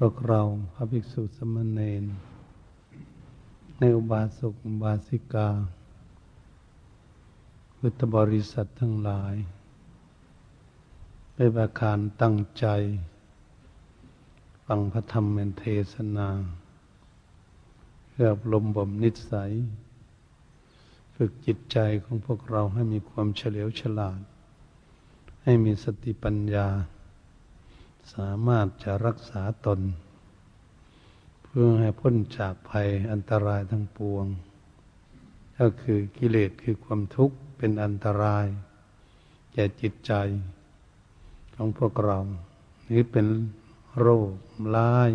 พวกเราพระภิกษุสมณเณรในอุบาสกอุบาสิกาพุทธบริษัททั้งหลายไปประการตั้งใจฟังพระธรรมเป็นเทศนาเพื่อลมบ่มนิสัย ฝึกจิตใจของพวกเราให้มีความเฉลียวฉลาด ให้มีสติปัญญา สามารถจะรักษาตน เพื่อให้พ้นจากภัยอันตรายทั้งปวง ก็คือกิเลสคือความทุกข์เป็นอันตราย แก่จิตใจ ของพวกเรานี้เป็นโรคร้าย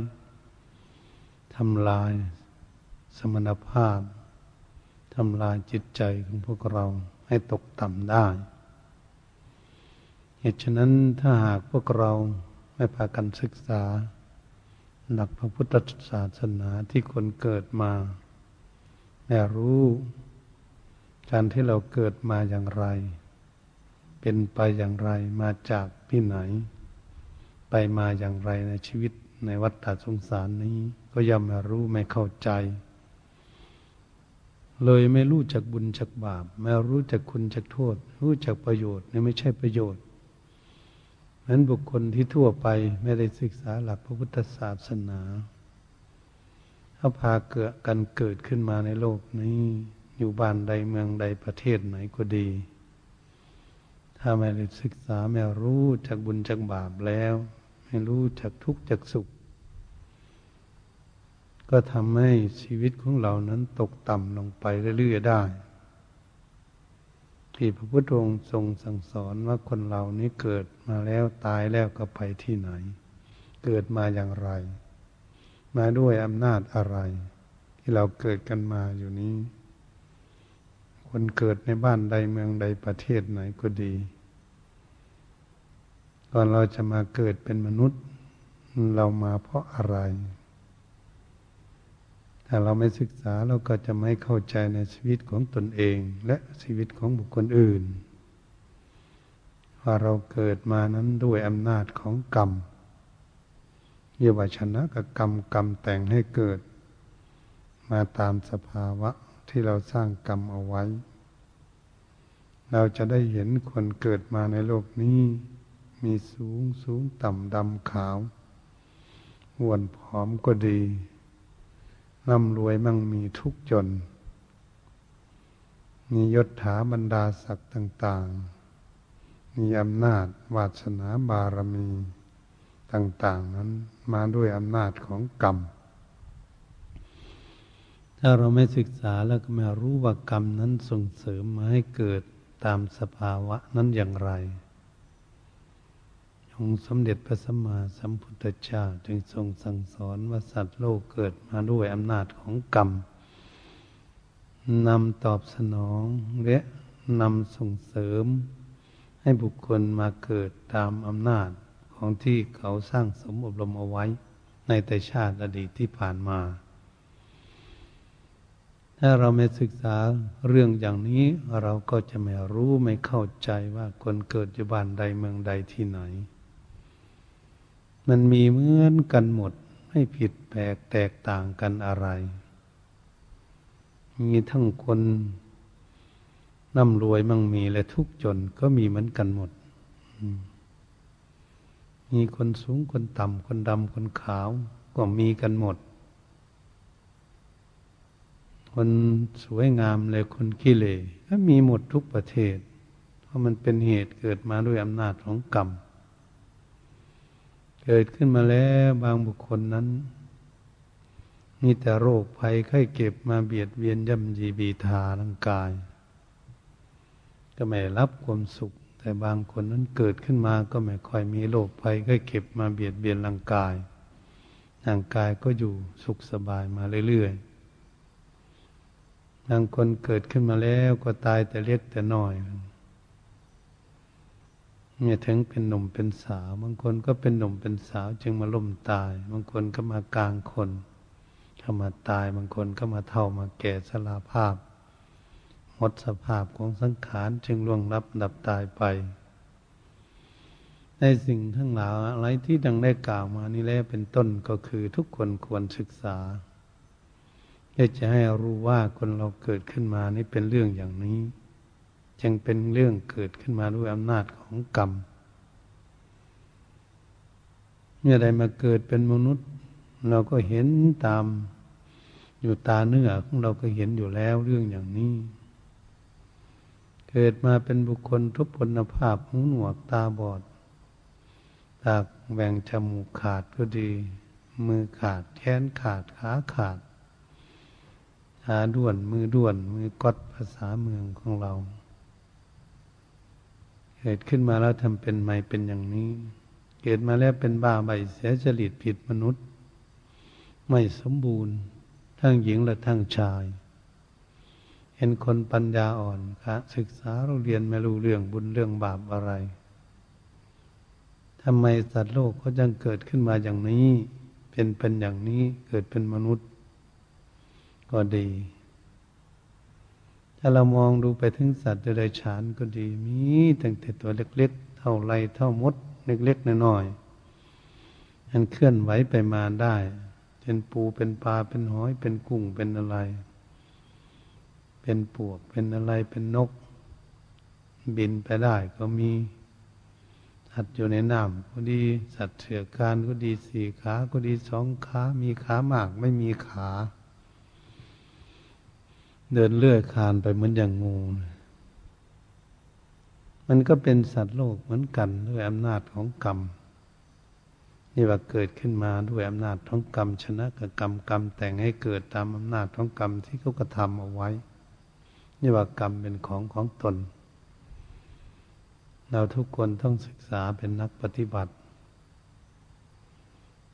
ทำลายสมณภาพทำลายจิตใจของพวกเราให้ตกต่ำได้ เหตุฉะนั้นถ้าหากพวกเรา ไม่พากันศึกษา หลักพระพุทธศาสนาที่คนเกิดมาแม่รู้การที่เราเกิดมาอย่างไร เป็นไปอย่างไรมาจากที่ไหน ไปมาอย่างไรในชีวิตในวัฏฏสงสารนี้ ก็ย่อมไม่รู้ไม่เข้าใจ เลยไม่รู้จักบุญจักบาป ไม่รู้จักคุณจักโทษ รู้จักประโยชน์นี่ไม่ใช่ประโยชน์ นั้นบุคคลที่ทั่วไปไม่ได้ศึกษาหลักพระพุทธศาสนาเขาพาเกิดกันเกิดขึ้นมาในโลกนี้ อยู่บ้านใดเมืองใดประเทศไหนก็ดี ถ้าไม่ได้ศึกษาไม่รู้จากบุญจากบาปแล้ว ไม่รู้จากทุกข์จากสุข ก็ทำให้ชีวิตของเรานั้นตกต่ำลงไปเรื่อยๆได้ ที่พระพุทธองค์ทรงสั่งสอนว่าคนเรานี้เกิดมาแล้วตายแล้วก็ไปที่ไหน เกิดมาอย่างไร มาด้วยอำนาจอะไร ที่เราเกิดกันมาอยู่นี้ คนเกิดในบ้านใดเมืองใดประเทศไหนก็ดีก่อนเราจะมาเกิดเป็นมนุษย์ เรามาเพราะอะไร ถ้าเราไม่ศึกษาเราก็จะไม่เข้าใจในชีวิตของตนเอง และชีวิตของบุคคลอื่น ว่าเราเกิดมานั้นด้วยอำนาจของกรรมเยาวชนะกับกรรมกรรมแต่งให้เกิด มาตามสภาวะที่เราสร้างกรรมเอาไว้ เราจะได้เห็นคนเกิดมาในโลกนี้ มีสูงสูงต่ำดำขาวหวนผอมก็ดี ร่ำรวยมั่งมีทุกจน มียศถาบรรดาศักดิ์ต่าง ๆ มีอำนาจวาสนาบารมีต่าง ๆ นั้นมาด้วยอำนาจของกรรม ถ้าเราไม่ศึกษาแล้วก็ไม่รู้ว่ากรรมนั้นส่งเสริมมาให้เกิดตามสภาวะนั้นอย่างไร องค์สมเด็จพระสัมมาสัมพุทธเจ้าจึงทรงสั่งสอนว่าสัตว์โลกเกิดมาด้วยอำนาจของกรรมนำตอบสนองและนำส่งเสริม ให้บุคคลมาเกิดตามอำนาจของที่เขาสร้างสมอบรมเอาไว้ ในแต่ชาติอดีตที่ผ่านมา ถ้าเราไม่ศึกษาเรื่องอย่างนี้เราก็จะไม่รู้ไม่เข้าใจว่าคนเกิดอยู่บ้านใดเมืองใดที่ไหน มันมีเหมือนกันหมด ไม่ผิดแปลกแตกต่างกันอะไร มีทั้งคนน่ำรวยมั่งมีและทุกจนก็มีเหมือนกันหมด มีคนสูงคนต่ำคนดำคนขาว ก็มีกันหมด คนสวยงามเลยคนขี้เลก็มีหมดทุกประเทศ เพราะมันเป็นเหตุเกิดมาด้วยอำนาจของกรรม เกิดขึ้นมาแล้วบางบุคคลนั้นมีแต่โรคภัยไข้เก็บมาเบียดเบียนย่ำยีบีทาร่างกาย ก็ไม่รับความสุข แต่บางคนนั้นเกิดขึ้นมาก็ไม่ค่อยมีโรคภัยไข้เก็บมาเบียดเบียนร่างกายร่างกายก็อยู่สุขสบายมาเรื่อยๆบางคนเกิดขึ้นมาแล้วก็ตายแต่เล็กแต่น้อย เนี่ยถึงเป็นหนุ่มเป็นสาว บางคนก็เป็นหนุ่มเป็นสาว จึงมาล่มตาย บางคนก็มากลางคนเข้ามาตาย บางคนก็มาเท่ามาแก่สลาภาพหมดสภาพของสังขารจึงล่วงรับดับตายไปในสิ่งทั้งหลายอะไรที่ดังได้กล่าวมานี่แล้วเป็นต้นก็คือทุกคนควรศึกษาเพื่อจะให้รู้ว่าคนเราเกิดขึ้นมานี่เป็นเรื่องอย่างนี้ จึงเป็นเรื่องเกิดขึ้นมาด้วยอำนาจของกรรม เมื่อใดมาเกิดเป็นมนุษย์ เราก็เห็นตามอยู่ตาเนื้อของเราก็เห็นอยู่แล้วเรื่องอย่างนี้ เกิดมาเป็นบุคคลทุพพลภาพหูหนวกตาบอดตากแบ่งจมูกขาดก็ดี มือขาดแขนขาดขาขาดขาด้วนมือด้วนมือกดภาษาเมืองของเรา เกิดขึ้นมาแล้วทำเป็นไม่เป็นอย่างนี้ เกิดมาแล้วเป็นบ้าใบเสียจริตผิดมนุษย์ ไม่สมบูรณ์ ทั้งหญิงและทั้งชาย เห็นคนปัญญาอ่อนคะศึกษาเราเรียนไม่รู้เรื่องบุญเรื่องบาปอะไรทำไมสัตว์โลกเขาจึงเกิดขึ้นมาอย่างนี้ เป็นเป็นอย่างนี้เกิดเป็นมนุษย์ ก็ดี ถ้าเรามองดูไปถึงสัตว์เดรัจฉานก็ดีมีตั้งแต่ตัวเล็ก ๆ เท่าไรเท่ามดเล็กๆน้อยๆอันเคลื่อนไหวไปมาได้เป็นปูเป็นปลาเป็นหอยเป็นกุ้งเป็นอะไร เป็นปวกเป็นอะไรเป็นนก บินไปได้ก็มีสัตว์อยู่ในน้ำก็ดี สัตว์เถื่อการก็ดีสี่ขาก็ดีสองขา มีขามากไม่มีขา เดินเลื่อยคานไปเหมือนอย่างงู มันก็เป็นสัตว์โลกเหมือนกันด้วยอำนาจของกรรม นี่ว่าเกิดขึ้นมาด้วยอำนาจของกรรม ชนะกับกรรมกรรมแต่งให้เกิดตามอำนาจของกรรมที่เขากระทำเอาไว้ นี่ว่ากรรมเป็นของของตน เราทุกคนต้องศึกษาเป็นนักปฏิบัติ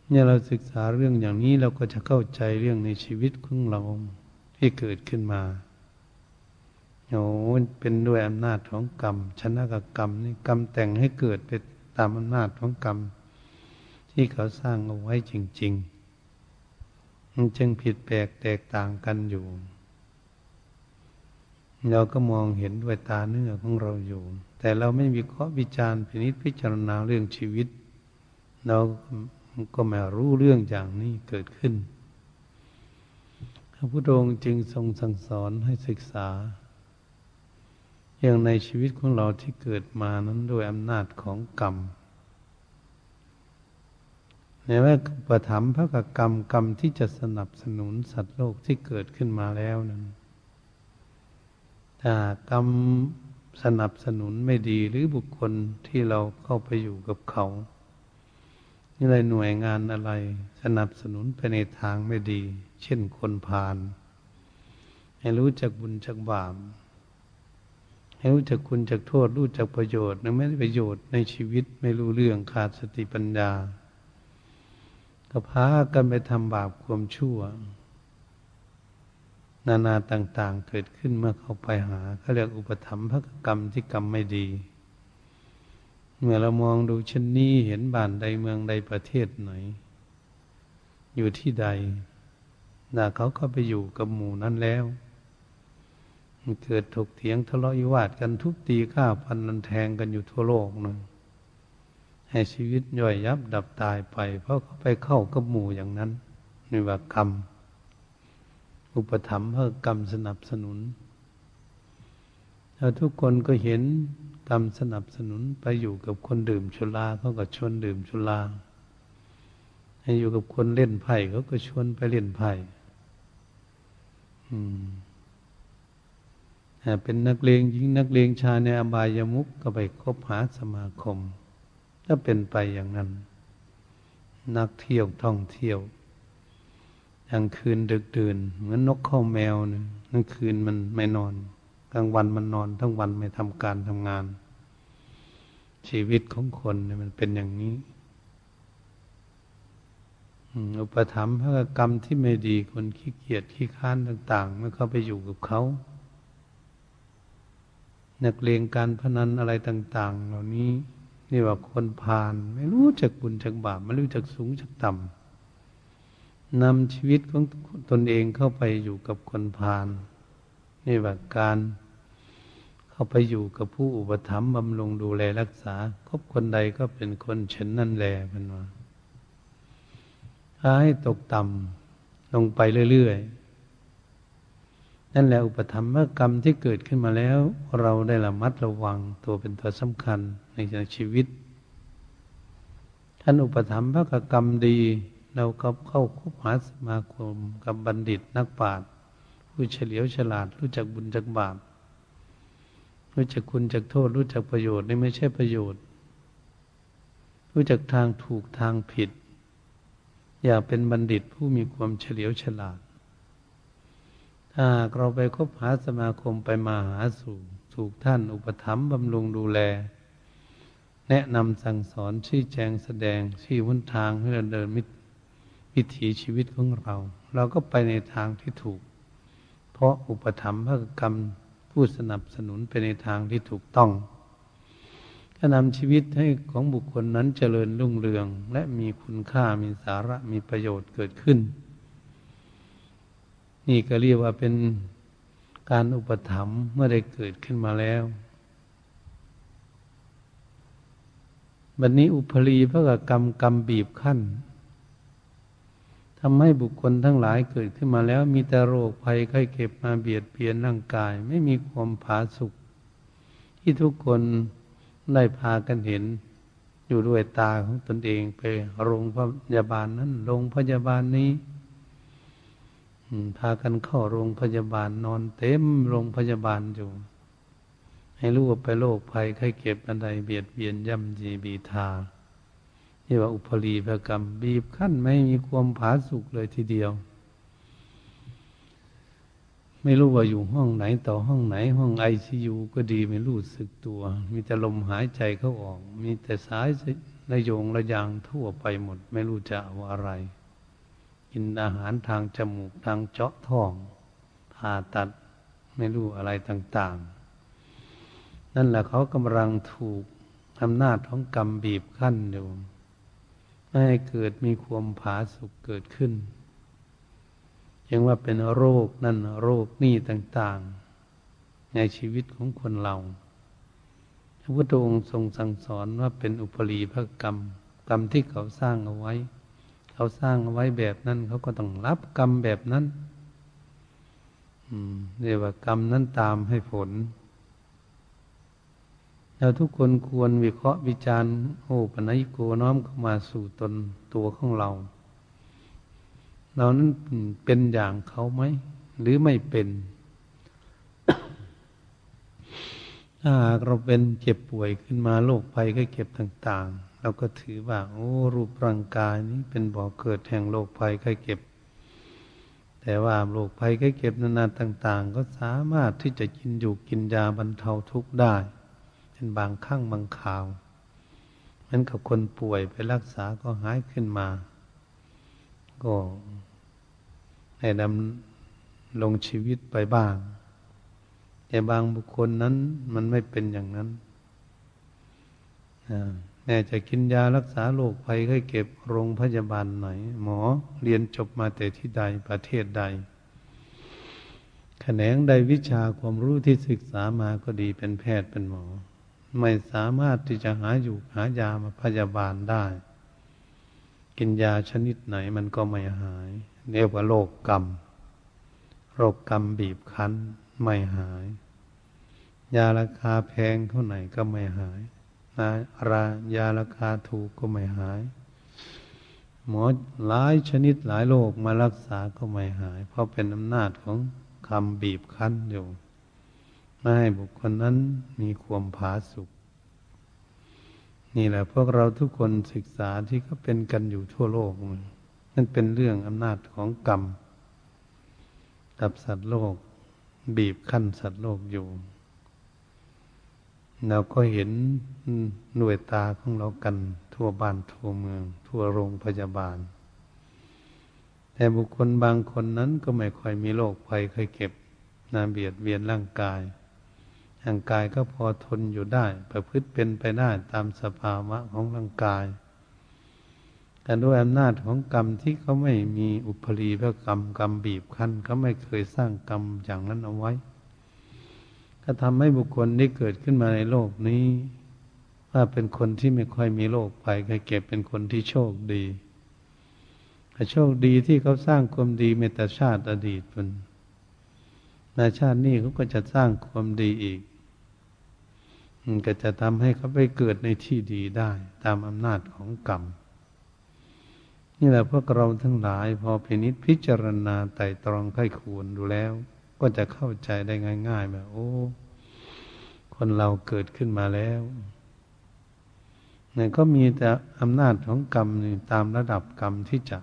เนี่ยเราศึกษาเรื่องอย่างนี้เราก็จะเข้าใจเรื่องในชีวิตของเรา ที่เกิดขึ้นมาโอ้เป็นด้วยอำนาจของกรรม ชนะกับกรรมนี่กรรมแต่งให้เกิดไปตามอำนาจของกรรม ที่เขาสร้างเอาไว้จริง ๆ มันจึงผิดแปลกแตกต่างกันอยู่ เราก็มองเห็นด้วยตาเนื้อของเราอยู่ แต่เราไม่มีข้อวิจารณ์พินิจพิจารณาเรื่องชีวิต เราก็ไม่รู้เรื่องอย่างนี้เกิดขึ้น พระพุทธองค์จึงทรงสั่งสอนให้ศึกษา อย่างในชีวิตของเราที่เกิดมานั้นโดยอำนาจของกรรมในว่าประถมพระกรรมกรรมที่จะสนับสนุนสัตว์โลกที่เกิดขึ้นมาแล้วนั้นถ้ากรรมสนับสนุนไม่ดีหรือบุคคลที่เราเข้าไปอยู่กับเขา นี่อะไรหน่วยงานอะไร สนับสนุนไปในทางไม่ดี เช่นคนพาลให้รู้จักบุญจักบาปให้รู้จักคุณจักโทษ รู้จักประโยชน์นะไม่ได้ประโยชน์ในชีวิตไม่รู้เรื่องขาดสติปัญญา ก็พากันไปทำบาปความชั่ว นานาต่างๆเกิดขึ้นเมื่อเขาไปหาเขาเรียกอุปธรรมภกรรมที่กรรมไม่ดี เมื่อเรามองดูเช่นนี้เห็นบ้านใดเมืองใดประเทศไหน อยู่ที่ใดน่าเขาก็ไปอยู่กับหมู่นั้นแล้วมันเกิดถกเถียงทะเลาะวิวาทกันทุบตีฆ่าพันนันแทงกันอยู่ทั่วโลกนึงให้ชีวิตย่อยยับดับตายไป เพราะเขาไปเข้ากับหมู่อย่างนั้นนี่ว่ากรรม อุปถัมภ์เพื่อกรรมสนับสนุนแล้วทุกคนก็เห็น กรรมสนับสนุนไปอยู่กับคนดื่มชุลาเขาก็ชวนดื่มชุลาให้อยู่กับคนเล่นไพ่เขาก็ชวนไปเล่นไพ่เป็นนักเลงหญิงนักเลงชายในอบายมุกก็ไปคบหาสมาคม ถ้าเป็นไปอย่างนั้น นักเที่ยวท่องเที่ยวกลางคืนดึกดื่นเหมือนนกเข้าแมวเนี่ยกลางคืนมันไม่นอน กลางวันมันนอน ทั้งวันไม่ทำการทำงาน ชีวิตของคนเนี่ยมันเป็นอย่างนี้อุปถัมภ์พระกรรมที่ไม่ดีคนขี้เกียจขี้ค้านต่าง ๆ ไม่เข้าไปอยู่กับเขานักเลงการพนันอะไรต่าง ๆ เหล่านี้นี่ว่าคนพาลไม่รู้จักบุญจักบาปไม่รู้จักสูงจักต่ำนำชีวิตของตนเองเข้าไปอยู่กับคนพาลนี่ว่าการ เข้าไปอยู่กับผู้อุปถัมภ์บำรุงดูแลรักษา คบคนใดก็เป็นคนเช่นนั่นแหละเป็นว่าถ้าให้ตกต่ำลงไปเรื่อยๆ นั่นแหละอุปธรรมกรรมที่เกิดขึ้นมาแล้ว เราได้ระมัดระวังตัวเป็นตัวสำคัญในชีวิต ท่านอุปธรรมพระกรรมดี เราก็เข้าคบหาสมาคมกับบัณฑิตนักปราชญ์ผู้เฉลียวฉลาดรู้จักบุญจักบาป รู้จักคุณจักโทษ รู้จักประโยชน์นี่ไม่ใช่ประโยชน์ รู้จักทางถูกทางผิด อยากเป็นบัณฑิตผู้มีความเฉลียวฉลาด ถ้าเราไปคบหาสมาคมไปมาหาสู่ถูกท่านอุปถัมภ์บำรุงดูแล แนะนำสั่งสอนชี้แจงแสดงชี้วุ้นทางให้เราเดินมิวิถีชีวิตของเรา เราก็ไปในทางที่ถูก เพราะอุปถัมภ์พระกรรม ผู้สนับสนุนไปในทางที่ถูกต้องจะนำชีวิตให้ของบุคคลนั้นเจริญรุ่งเรือง และมีคุณค่ามีสาระมีประโยชน์เกิดขึ้น นี่ก็เรียกว่าเป็นการอุปถัมภ์เมื่อได้เกิดขึ้นมาแล้วบัดนนี้อุปรีพระกรรมกรรมบีบขั้น ทำให้บุคคลทั้งหลายเกิดขึ้นมาแล้ว มีแต่โรคภัยไข้เก็บมาเบียดเบียนร่างกาย ไม่มีความผาสุกที่ทุกคนได้พากันเห็น อยู่ด้วยตาของตนเองไปโรงพยาบาลนั้นโรงพยาบาลนี้พากันเข้าโรงพยาบาลนอนเต็มโรงพยาบาลอยู่ ให้รู้ว่าไปโรคภัยไข้เก็บอันใดเบียดเบียนย่ำจีบีทา ที่ว่าอุปรีพกรรม บีบขั้นไม่มีความผาสุกเลยทีเดียว ไม่รู้ว่าอยู่ห้องไหนต่อห้องไหน ห้องไอซียูก็ดีไม่รู้สึกตัว มีแต่ลมหายใจเข้าออก มีแต่สายระโยงระยางทั่วไปหมด ไม่รู้จะว่าอะไร กินอาหารทางจมูกทางเจาะท้องผ่าตัดไม่รู้อะไรต่าง ๆ นั่นแหละเขากำลังถูกอำนาจของกรรมบีบขั้นอยู่ ไม่ให้เกิดมีความผาสุกเกิดขึ้นยังว่าเป็นโรคนั่นโรคนี่ต่างๆ ในชีวิตของคนเรา พระพุทธองค์ทรงสั่งสอนว่าเป็นอุปรีพระกรรม กรรมที่เขาสร้างเอาไว้ เขาสร้างเอาไว้แบบนั้นเขาก็ต้องรับกรรมแบบนั้นเรียกว่ากรรมนั้นตามให้ผล เราทุกคนควรวิเคราะห์วิจารณ์โอ้ปนัยโกน้อมเข้ามาสู่ตนตัวของเรา เรานั้นเป็นอย่างเขาไหม หรือไม่เป็นถ้าเราเป็นเจ็บป่วยขึ้นมาโรคภัยก็เก็บต่าง ๆ เราก็ถือว่า โอ้ รูปร่างกายนี้เป็นบ่อเกิดแห่งโรคภัยไข้เก็บ แต่ว่าโรคภัยไข้เก็บนานาต่าง ๆ ก็สามารถที่จะกินอยู่กินยาบรรเทาทุกข์ได้ เป็นบางครั้งบางคราวมือนกับคนป่วยไปรักษาก็หายขึ้นมา ก็ให้ดำลงชีวิตไปบ้าง แต่บางบุคคลนั้นมันไม่เป็นอย่างนั้นแม่จะกินยารักษาโรคภัยไข้เก็บโรงพยาบาลไหน หมอเรียนจบมาแต่ที่ใดประเทศใดแขนงใดวิชาความรู้ที่ศึกษามาก็ดีเป็นแพทย์เป็นหมอ ไม่สามารถที่จะหาอยู่หายามาพยาบาลได้ กินยาชนิดไหนมันก็ไม่หายเรียกว่าโรคกรรม โรคกรรมบีบคั้นไม่หาย ยาราคาแพงเท่าไหร่ก็ไม่หายนะรายาราคาถูกก็ไม่หาย หมอหลายชนิดหลายโรคมารักษาก็ไม่หาย เพราะเป็นอำนาจของคำบีบคั้นอยู่ ไม่ให้บุคคลนั้นมีความผาสุกนี่แหละพวกเราทุกคนศึกษาที่ก็เป็นกันอยู่ทั่วโลกมันนั่นเป็นเรื่องอำนาจของกรรมกับสัตว์โลก บีบขั้นสัตว์โลกอยู่ เราก็เห็นหน่วยตาของเรากันทั่วบ้านทั่วเมือง ทั่วโรงพยาบาล แต่บุคคลบางคนนั้นก็ไม่ค่อยมีโรคภัยเคยเก็บนาเบียดเบียนร่างกาย ร่างกายก็พอทนอยู่ได้ ประพฤติเป็นไปได้ตามสภาวะของร่างกาย แต่ด้วยอำนาจของกรรมที่เขาไม่มีอุปรีพระกรรมกรรมบีบคั้นเขาไม่เคยสร้างกรรมอย่างนั้นเอาไว้ก็ทำให้บุคคลที่เกิดขึ้นมาในโลกนี้ ว่าเป็นคนที่ไม่ค่อยมีโรคภัยเคยเก็บเป็นคนที่โชคดีโชคดีที่เขาสร้างความดีเมตชาติอดีตเป็นในชาตินี้เขาก็จะสร้างความดีอีก ก็จะทำให้เขาไปเกิดในที่ดีได้ ตามอำนาจของกรรม นี่แหละพวกเราทั้งหลายพอพินิษพิจารณาไต่ตรองไข้ควรดูแล้ว ก็จะเข้าใจได้ง่ายๆแบบโอ้ คนเราเกิดขึ้นมาแล้วเนี่ยก็มีแต่อำนาจของกรรมตามระดับกรรมที่จะ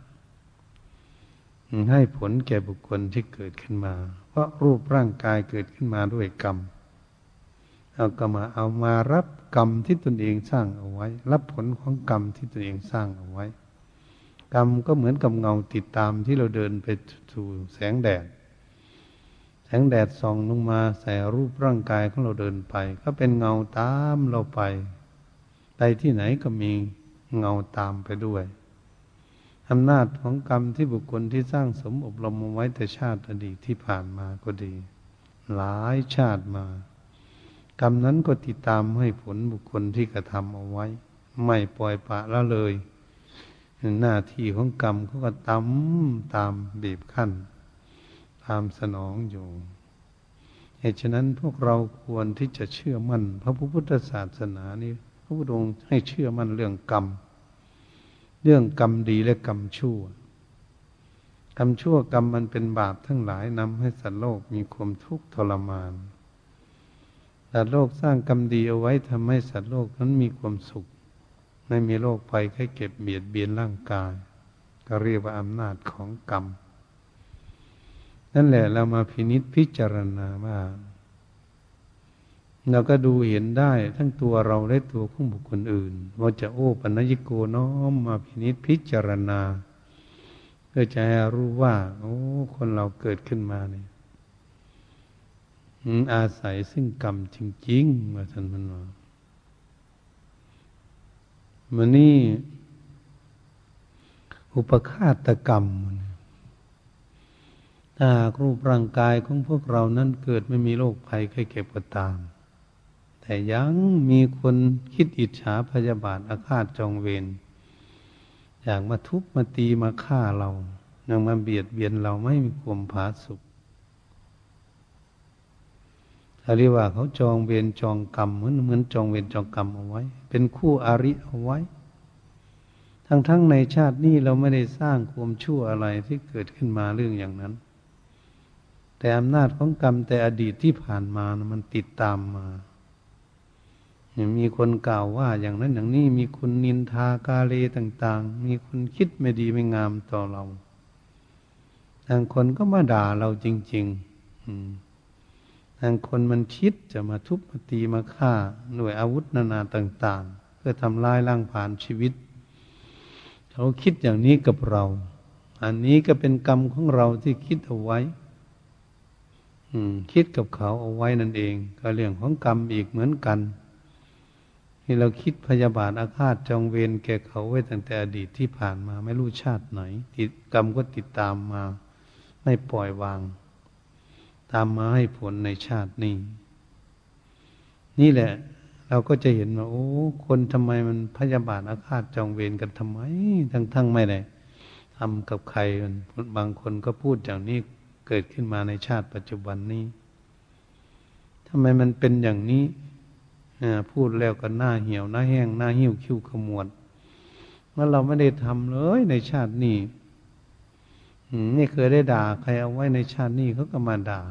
ให้ผลแก่บุคคลที่เกิดขึ้นมา เพราะรูปร่างกายเกิดขึ้นมาด้วยกรรม เอาก็มาเอามารับกรรมที่ตนเองสร้างเอาไว้ รับผลของกรรมที่ตนเองสร้างเอาไว้ กรรมก็เหมือนกับเงาติดตามที่เราเดินไปสู่แสงแดด แสงแดดส่องลงมาใส่รูปร่างกายของเราเดินไป ก็เป็นเงาตามเราไป ไปที่ไหนก็มีเงาตามไปด้วยอำนาจของกรรมที่บุคคลที่สร้างสมอบรมเอาไว้แต่ชาติอดีตที่ผ่านมาก็ดี หลายชาติมา กรรมนั้นก็ติดตามให้ผลบุคคลที่กระทำเอาไว้ ไม่ปล่อยปะละเลย หน้าที่ของกรรมเขาก็ตามตามบีบขั้น ตามสนองอยู่เหตุฉะนั้นพวกเราควรที่จะเชื่อมั่น พระพุทธศาสนานี้พระพุทธองค์ให้เชื่อมั่นเรื่องกรรม เรื่องกรรมดีและกรรมชั่วกรรมชั่วกรรมมันเป็นบาปทั้งหลายนำให้สัตว์โลกมีความทุกข์ทรมาน สัตว์โลกสร้างกรรมดีเอาไว้ทำให้สัตว์โลกนั้นมีความสุข ไม่มีโรคภัยแค่เก็บเบียดเบียนร่างกาย ก็เรียกว่าอำนาจของกรรม นั่นแหละเรามาพินิษพิจารณาว่าเราก็ดูเห็นได้ทั้งตัวเราและตัวของบุคคลอื่น ว่าจะโอ้ปัญญิโกน้อมมาพินิษพิจารณา เพื่อจะให้รู้ว่า โอ้ คนเราเกิดขึ้นมาเนี่ย อาศัยซึ่งกรรมจริงๆว่าท่านมันว่ามันนี่อุปคาตกรรมถ้ารูปร่างกายของพวกเรานั้นเกิดไม่มีโรคภัยไข้เก็บก็ตาม แต่ยังมีคนคิดอิจฉาพยาบาทอาฆาตจองเวรอยากมาทุบมาตีมาฆ่าเรายังมาเบียดเบียนเราไม่มีความผาสุข เขาเรียกว่าเขาจองเวรจองกรรมเหมือนเหมือนจองเวรจองกรรมเอาไว้ เป็นคู่อาริเอาไว้ ทั้งทั้งในชาตินี้เราไม่ได้สร้างความชั่วอะไรที่เกิดขึ้นมาเรื่องอย่างนั้น แต่อำนาจของกรรมแต่อดีตที่ผ่านมานะมันติดตามมามีคนกล่าวว่าอย่างนั้นอย่างนี้มีคนนินทากาเลต่าง ๆ มีคนคิดไม่ดีไม่งามต่อเราบางคนก็มาด่าเราจริง ๆ บางคนมันคิดจะมาทุบมาตีมาฆ่าหน่วยอาวุธนานาต่าง ๆ เพื่อทำลายร่างผ่านชีวิต เขาคิดอย่างนี้กับเรา อันนี้ก็เป็นกรรมของเราที่คิดเอาไว้คิดกับเขาเอาไว้นั่นเอง ก็เรื่องของกรรมอีกเหมือนกันนี่เราคิดพยาบาทอาฆาตจองเวรแก่เขาไว้ตั้งแต่อดีตที่ผ่านมาไม่รู้ชาติไหนติดกรรมก็ติดตามมา ไม่ปล่อยวาง ตามมาให้ผลในชาตินี้ นี่แหละ เราก็จะเห็นว่าโอ้ คนทำไมมันพยาบาทอาฆาตจองเวรกันทำไม ทั้งๆไม่ได้ทำกับใครบางคนก็พูดอย่างนี้เกิดขึ้นมาในชาติปัจจุบันนี้ทำไมมันเป็นอย่างนี้พูดแล้วก็หน้าเหี่ยวหน้าแห้งหน้าหิ้วคิ้วขมวดเมื่อเราไม่ได้ทำเลยในชาตินี้ไม่เคยได้ด่าใครเอาไว้ในชาตินี้เขาก็มาด่า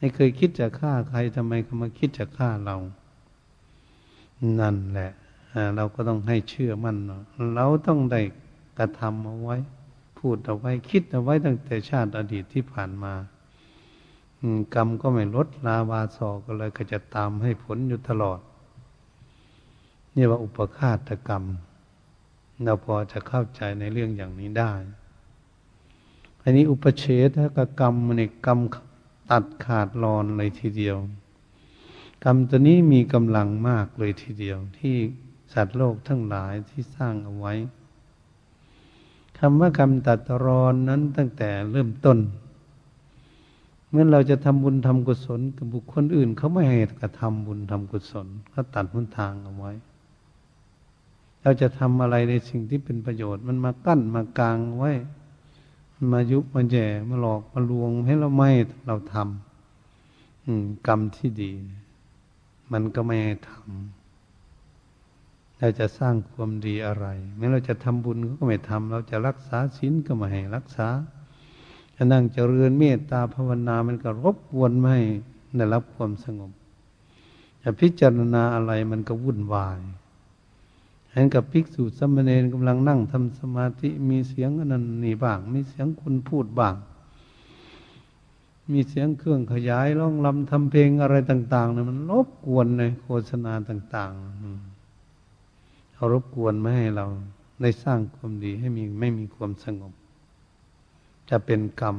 ไม่เคยคิดจะฆ่าใครทำไมเขามาคิดจะฆ่าเรา นั่นแหละเราก็ต้องให้เชื่อมั่นเราต้องได้กระทำเอาไว้ พูดเอาไว้ คิดเอาไว้ตั้งแต่ชาติอดีตที่ผ่านมากรรมก็ไม่ลดลาวาสอก็เลยก็จะตามให้ผลอยู่ตลอด นี่ว่าอุปฆาตกรรม เราพอจะเข้าใจในเรื่องอย่างนี้ได้ อันนี้อุปเฉทกรรมมันกรรม ตัดขาดรอนเลยทีเดียว กรรมตัวนี้มีกำลังมากเลยทีเดียว ที่สัตว์โลกทั้งหลายที่สร้างเอาไว้คำว่ากรรมตัดรอนนั้นตั้งแต่เริ่มต้น เมื่อเราจะทำบุญทำกุศลกับบุคคลอื่น เขาไม่ให้กระทำบุญทำกุศลเขาตัดหนทางเอาไว้ เราจะทำอะไรในสิ่งที่เป็นประโยชน์ มันมากั้นมากลางไว้ มายุมาแย่มาหลอกมาลวงให้เราไม่เราทำกรรมที่ดี มันก็ไม่ให้ทำเราจะสร้างความดีอะไรแม้เราจะทำบุญก็ไม่ทำเราจะรักษาศีลก็ไม่ให้รักษาจะนั่งเจริญเมตตาภาวนา มันก็รบกวนไม่ได้รับความสงบจะพิจารณาอะไรมันก็วุ่นวาย เห็นกับภิกษุสมณีกำลังนั่งทำสมาธิมีเสียงอนันนี่บ้าง มีเสียงคนพูดบ้าง มีเสียงเครื่องขยายร้องลำทำเพลงอะไรต่างๆเนี่ยมันรบกวนเลยโฆษณาต่างๆเขารบกวนไม่ให้เราได้สร้างความดีให้มีไม่มีความสงบ จะเป็นกรรม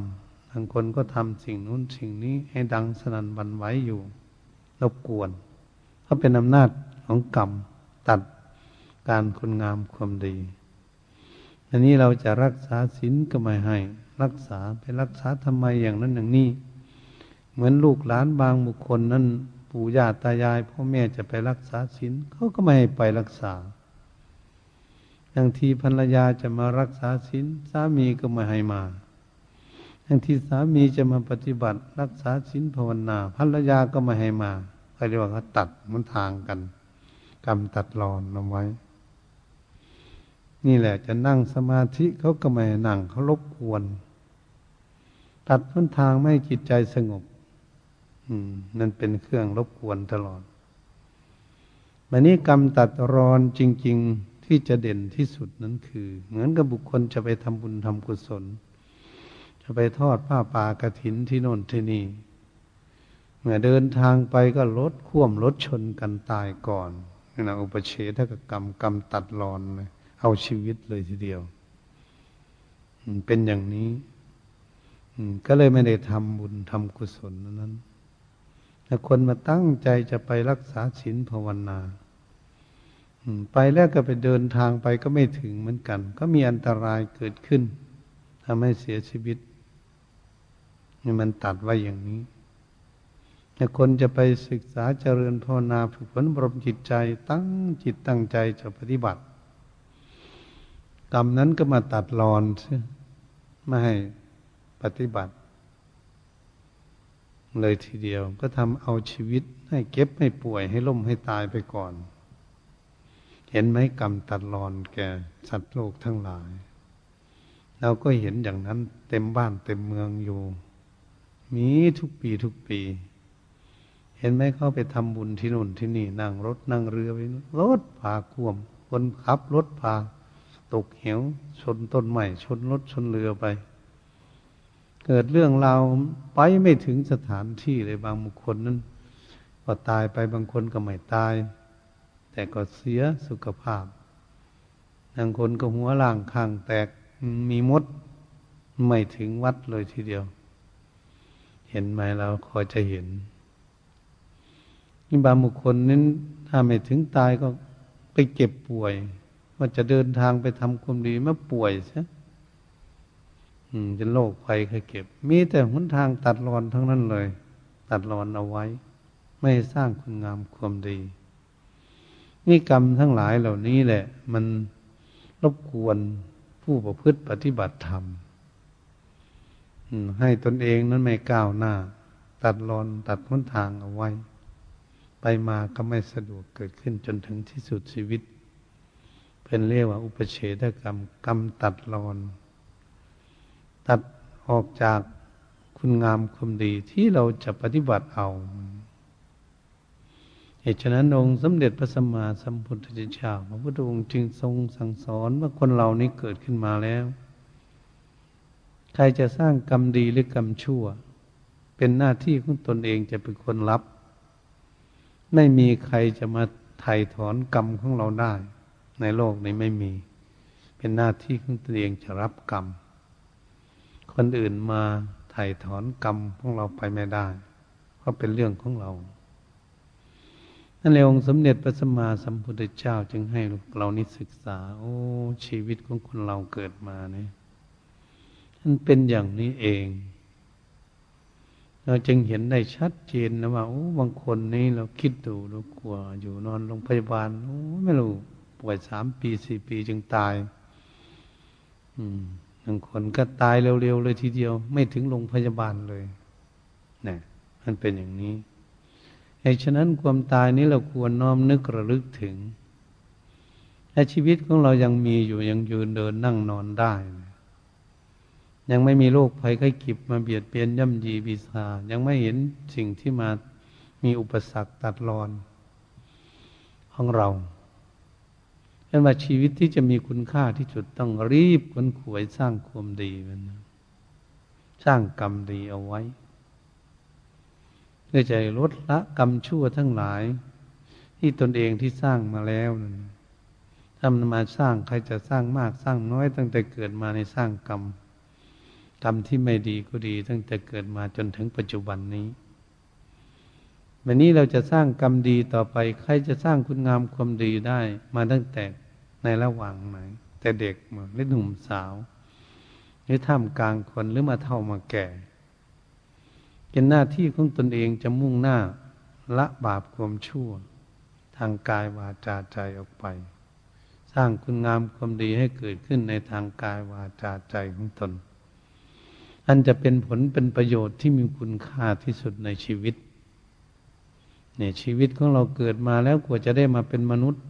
บางคนก็ทำสิ่งนู้นสิ่งนี้ให้ดังสนั่นบันไหวอยู่รบกวนเขาเป็นอำนาจของกรรมตัด การคุณงามความดี อันนี้เราจะรักษาศีลก็ไม่ให้ รักษาไปรักษาทำไมอย่างนั้นอย่างนี้ เหมือนลูกหลานบางบุคคลนั้นปู่ย่าตายายพ่อแม่จะไปรักษาศีลเขาก็ไม่ให้ไปรักษาบางทีภรรยาจะมารักษาศีลสามีก็ไม่ให้มาบางทีสามีจะมาปฏิบัติ รักษาศีลภาวนาภรรยาก็ไม่ให้มาเขาเรียกว่าเขาตัดมันทางกัน กรรมตัดรอนเอาไว้ นี่แหละจะนั่งสมาธิเขาก็ไม่นั่งเขารบกวน ตัดพ้นทางไม่จิตใจสงบ อืม นั่นเป็นเครื่องรบกวนตลอดวันนี้กรรมตัดรอนจริง ๆที่จะเด่นที่สุดนั้นคือ เหมือนกับบุคคลจะไปทำบุญทำกุศล จะไปทอดผ้าป่ากระถินที่โน่นที่นี่ เมื่อเดินทางไปก็รถข่วมรถชนกันตายก่อนนี่นะอุปเฉทกรรมกรรมตัดรอนเลย เอาชีวิตเลยทีเดียวเป็นอย่างนี้ก็เลยไม่ได้ทำบุญทำกุศลนั้นแต่คนมาตั้งใจจะไปรักษาศีลภาวนาไปแล้วก็ไปเดินทางไปก็ไม่ถึงเหมือนกัน ก็มีอันตรายเกิดขึ้นทำให้เสียชีวิตนี่มันตัดไว้อย่างนี้แต่คนจะไปศึกษาเจริญภาวนาฝึกฝนบรมจิตใจ ตั้งจิตตั้งใจจะปฏิบัติ กรรมนั้นก็มาตัดรอนไม่ให้ปฏิบัติ เลยทีเดียวก็ทำเอาชีวิตให้เก็บให้ป่วยให้ล้มให้ตายไปก่อน เห็นไหมกรรมตัดรอนแก่สัตว์โลกทั้งหลาย เราก็เห็นอย่างนั้นเต็มบ้านเต็มเมืองอยู่ มีทุกปีทุกปีเห็นไหมเขาไปทำบุญที่นู่นที่นี่ นั่งรถนั่งเรือไปรถพาควมคนขับรถพา ตกเหวชนต้นไม้ชนรถชนเรือไป เกิดเรื่องราวไปไม่ถึงสถานที่เลยบางบุคคลนั้นก็ตายไปบางคนก็ไม่ตาย แต่ก็เสียสุขภาพบางคนก็หัวล่างข้างแตกมีมดไม่ถึงวัดเลยทีเดียว เห็นไหมเราคอยจะเห็นนี่บางบุคคลนั้นถ้าไม่ถึงตายก็ไปเก็บป่วย ว่าจะเดินทางไปทำความดีมาป่วยใช่จะโรคภัยเคยเก็บ มีแต่หนทางตัดรอนทั้งนั้นเลย ตัดรอนเอาไว้ ไม่สร้างคุณงามความดี นี่กรรมทั้งหลายเหล่านี้แหละ มันรบกวนผู้ประพฤติปฏิบัติธรรมให้ตนเองนั้นไม่ก้าวหน้า ตัดรอนตัดหนทางเอาไว้ ไปมาก็ไม่สะดวกเกิดขึ้นจนถึงที่สุดชีวิต เป็นเรียกว่า อุปเฉทกรรม กรรมตัดรอน ตัดออกจากคุณงามความดีที่เราจะปฏิบัติเอาเหตุฉะนั้นองค์สมเด็จพระสัมมาสัมพุทธเจ้าพระพุทธองค์จึงทรงสั่งสอนว่าคนเรานี้เกิดขึ้นมาแล้ว ใครจะสร้างกรรมดีหรือกรรมชั่ว เป็นหน้าที่ของตนเองจะเป็นคนรับ ไม่มีใครจะมาไถ่ถอนกรรมของเราได้ ในโลกนี้ไม่มี เป็นหน้าที่ของตัวเองจะรับกรรม คนอื่นมาไถ่ถอนกรรมของเราไปไม่ได้เพราะเป็นเรื่องของเรานั่นเลยองค์สมเด็จพระสัมมาสัมพุทธเจ้าจึงให้เรานิศึกษา โอ้ชีวิตของคนเราเกิดมาเนี่ยมันเป็นอย่างนี้เอง เราจึงเห็นได้ชัดเจนนะว่าโอ้บางคนนี้เราคิดดูเรากลัวอยู่นอนโรงพยาบาลโอ้ไม่รู้ ป่วยสามปีสี่ปีจึงตาย อืมบางคนก็ตายเร็วๆเลยทีเดียว ไม่ถึงโรงพยาบาลเลยนี่มันเป็นอย่างนี้เหตุฉะนั้นความตายนี้เราควรน้อมนึกระลึกถึงแต่ชีวิตของเรายังมีอยู่ยังยืนเดินนั่งนอนได้ ยังไม่มีโรคภัยไข้เจ็บมาเบียดเบียนย่ำยีบีซายังไม่เห็นสิ่งที่มามีอุปสรรคตัดรอนของเรา เห็นว่าชีวิตที่จะมีคุณค่าที่สุดต้องรีบขนขวยสร้างความดีมันสร้างกรรมดีเอาไว้เพื่อจะลดละกรรมชั่วทั้งหลาย ที่ตนเองที่สร้างมาแล้วนั่นทำมาสร้างใครจะสร้างมากสร้างน้อย ตั้งแต่เกิดมาในสร้างกรรมกรรมที่ไม่ดีก็ดี ตั้งแต่เกิดมาจนถึงปัจจุบันนี้ วันนี้เราจะสร้างกรรมดีต่อไป ใครจะสร้างคุณงามความดีได้ มาตั้งแต่ในระหว่างไหน แต่เด็กมาหรือหนุ่มสาวหรือท่ามกลางคนหรือมาเท่ามาแก่ เป็นหน้าที่ของตนเองจะมุ่งหน้าละบาปความชั่ว ทางกายวาจาใจออกไป สร้างคุณงามความดีให้เกิดขึ้นในทางกายวาจาใจของตน อันจะเป็นผลเป็นประโยชน์ที่มีคุณค่าที่สุดในชีวิต เนี่ยชีวิตของเราเกิดมาแล้วกว่าจะได้มาเป็นมนุษย์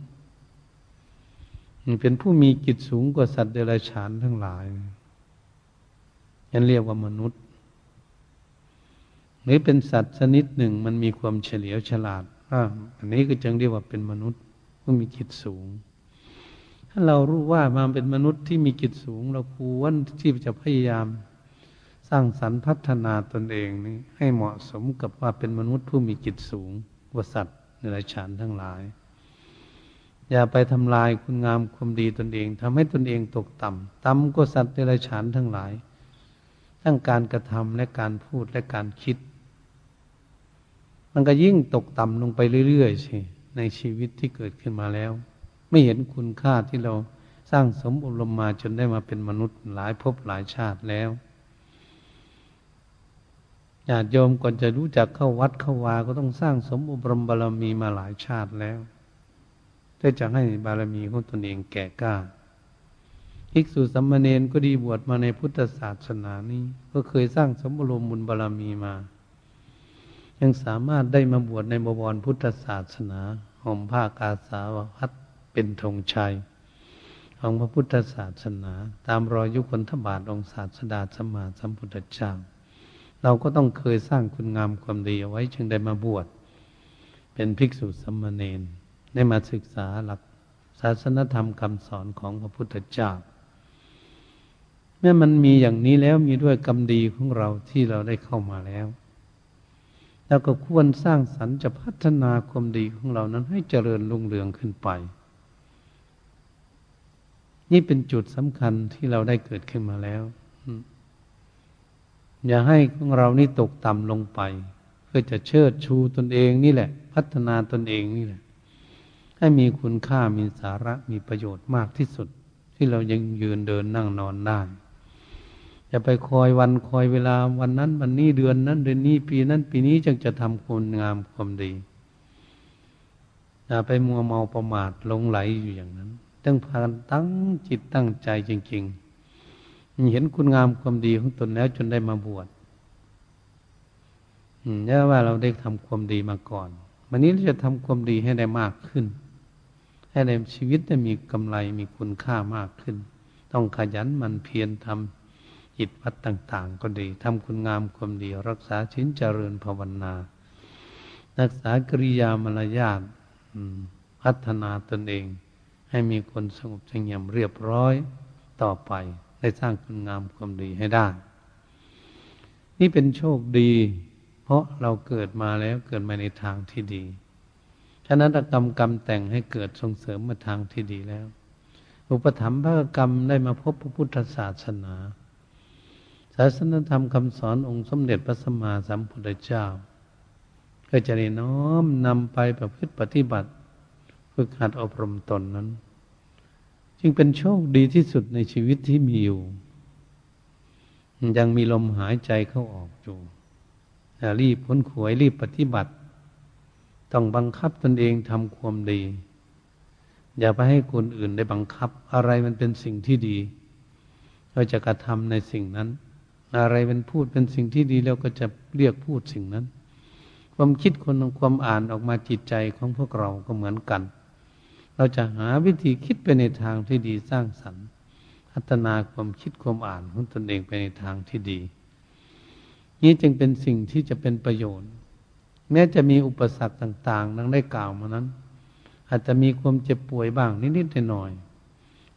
เป็นผู้มีกิจสูงกว่าสัตว์เดรัจฉานทั้งหลายยันเรียกว่ามนุษย์ หรือเป็นสัตว์ชนิดหนึ่งมันมีความเฉลียวฉลาดอันนี้ก็จึงเรียกว่าเป็นมนุษย์ ผู้มีกิจสูง ถ้าเรารู้ว่ามาเป็นมนุษย์ที่มีกิจสูง เราควรที่จะพยายามสร้างสรรค์พัฒนาตนเองนี้ให้เหมาะสมกับว่าเป็นมนุษย์ผู้มีจิตสูง ว่าสัตว์ในรฉานทั้งหลาย อย่าไปทำลายคุณงามความดีตนเองทำให้ตนเองตกต่ำต่ำกว่าสัตว์ในรฉานทั้งหลาย ทั้งการกระทำและการพูดและการคิด มันก็ยิ่งตกต่ำลงไปเรื่อยๆสิในชีวิตที่เกิดขึ้นมาแล้ว ไม่เห็นคุณค่าที่เราสร้างสมอบรมมาจนได้มาเป็นมนุษย์หลายภพหลายชาติแล้ว ญาติโยมก่อนจะรู้จักเข้าวัดเข้าวา ก็ต้องสร้างสมบุรมบารมีมาหลายชาติแล้วเพื่อจะให้บารมีของตนเองแก่กล้าภิกษุสัมมาเนนก็ดีบวชมาในพุทธศาสนานี้ ก็เคยสร้างสมบุรมบุญบารมีมา ยังสามารถได้มาบวชในบวรพุทธศาสนาห่มผ้ากาสาวพัดเป็นธงชัย ของพระพุทธศาสนา ตามรอยยุคนทบาทองศาสดาสมมาสัมพุทธเจ้า เราก็ต้องเคยสร้างคุณงามความดีเอาไว้จึงได้มาบวชเป็นภิกษุสมณเณรได้มาศึกษาหลักศาสนธรรมคำสอนของพระพุทธเจ้าเมื่อมันมีอย่างนี้แล้วมีด้วยกรรมดีของเราที่เราได้เข้ามาแล้ว แล้วก็ควรสร้างสรรค์จะพัฒนาความดีของเรานั้นให้เจริญรุ่งเรืองขึ้นไป นี่เป็นจุดสำคัญที่เราได้เกิดขึ้นมาแล้ว อย่าให้เรานี่ตกต่ำลงไป เพื่อจะเชิดชูตนเองนี่แหละ พัฒนาตนเองนี่แหละ ให้มีคุณค่ามีสาระมีประโยชน์มากที่สุด ที่เรายังยืนเดินนั่งนอนได้อย่าไปคอยวันคอยเวลาวันนั้น วันนี้เดือนนั้น เดือนนี้ปีนั้นปีนี้จึงจะทำคุณงามความดีอย่าไปมัวเมาประมาทลงไหลอยู่อย่างนั้นต้องพากันตั้งจิตตั้งใจจริง ๆ เห็นคุณงามความดีของตนแล้วจนได้มาบวชนี่ว่าเราได้ทำความดีมาก่อน วันนี้เราจะทำความดีให้ได้มากขึ้น ให้ในชีวิตได้มีกำไรมีคุณค่ามากขึ้น ต้องขยันมันเพียรทำจิตวัดต่าง ๆ ก็ดีทำคุณงามความดี รักษาชิ้นเจริญภาวนา รักษากริยามารยาทพัฒนาตนเอง ให้มีคนสงบสงบเรียบร้อยต่อไป ได้สร้างคุณงามความดีให้ได้ นี่เป็นโชคดี เพราะเราเกิดมาแล้วเกิดมาในทางที่ดี ฉะนั้นกรรมกรรมแต่งให้เกิดส่งเสริมมาทางที่ดีแล้ว อุปถัมภ์พระกรรมได้มาพบพระพุทธศาสนา ศาสนธรรมคำสอนองค์สมเด็จพระสัมมาสัมพุทธเจ้า ก็จะได้น้อมนำไปประพฤติปฏิบัติฝึกหัดอบรมตนนั้น จึงเป็นโชคดีที่สุดในชีวิตที่มีอยู่ ยังมีลมหายใจเข้าออกอยู่รีบพ้นขวยรีบปฏิบัติ ต้องบังคับตนเองทำความดี อย่าไปให้คนอื่นได้บังคับ อะไรมันเป็นสิ่งที่ดี เราจะกระทำในสิ่งนั้น อะไรเป็นพูดเป็นสิ่งที่ดีเราก็จะเรียกพูดสิ่งนั้น ความคิดคนความอ่านออกมาจิตใจของพวกเราก็เหมือนกัน เราจะหาวิธีคิดไปในทางที่ดีสร้างสรรค์ พัฒนาความคิดความอ่านของตนเองไปในทางที่ดี นี้จึงเป็นสิ่งที่จะเป็นประโยชน์ แม้จะมีอุปสรรคต่างๆ ดังได้กล่าวมานั้น อาจจะมีความเจ็บป่วยบ้างนิดๆหน่อย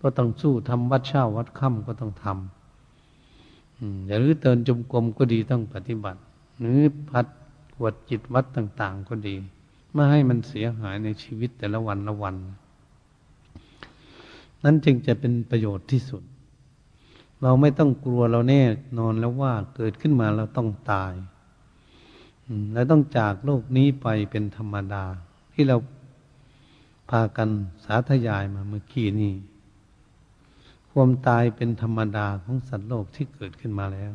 ก็ต้องสู้ทำวัดเช้าวัดค่ำก็ต้องทำอย่าลือเตินจมกรมก็ดีต้องปฏิบัติ หรือพัดกวดจิตวัดต่าง ๆ ก็ดี ไม่ให้มันเสียหายในชีวิตแต่ละวันละวัน นั้นจึงจะเป็นประโยชน์ที่สุด เราไม่ต้องกลัวเราแน่นอนแล้วว่าเกิดขึ้นมาเราต้องตายเราต้องจากโลกนี้ไปเป็นธรรมดา ที่เราพากันสาธยายมาเมื่อกี้นี้ความตายเป็นธรรมดาของสัตว์โลกที่เกิดขึ้นมาแล้ว